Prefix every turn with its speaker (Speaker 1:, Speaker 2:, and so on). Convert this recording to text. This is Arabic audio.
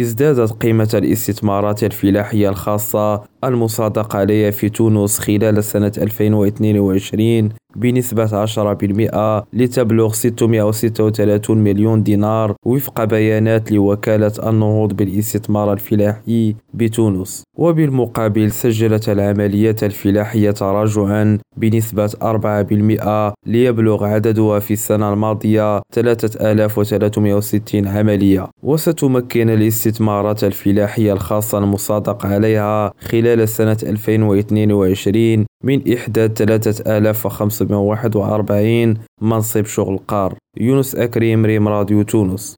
Speaker 1: ازدادت قيمة الاستثمارات الفلاحية الخاصة. المصادقة عليها في تونس خلال سنة 2022 بنسبة 10% لتبلغ 636 مليون دينار وفق بيانات لوكالة النهوض بالاستثمار الفلاحي بتونس. وبالمقابل سجلت العمليات الفلاحية تراجعا بنسبة 4% ليبلغ عددها في السنة الماضية 3360 عملية. وستمكن الاستثمارات الفلاحية الخاصة المصادق عليها خلال سنة 2022 من إحداث 3541 منصب شغل قار. يونس أكريم ريم راديو تونس.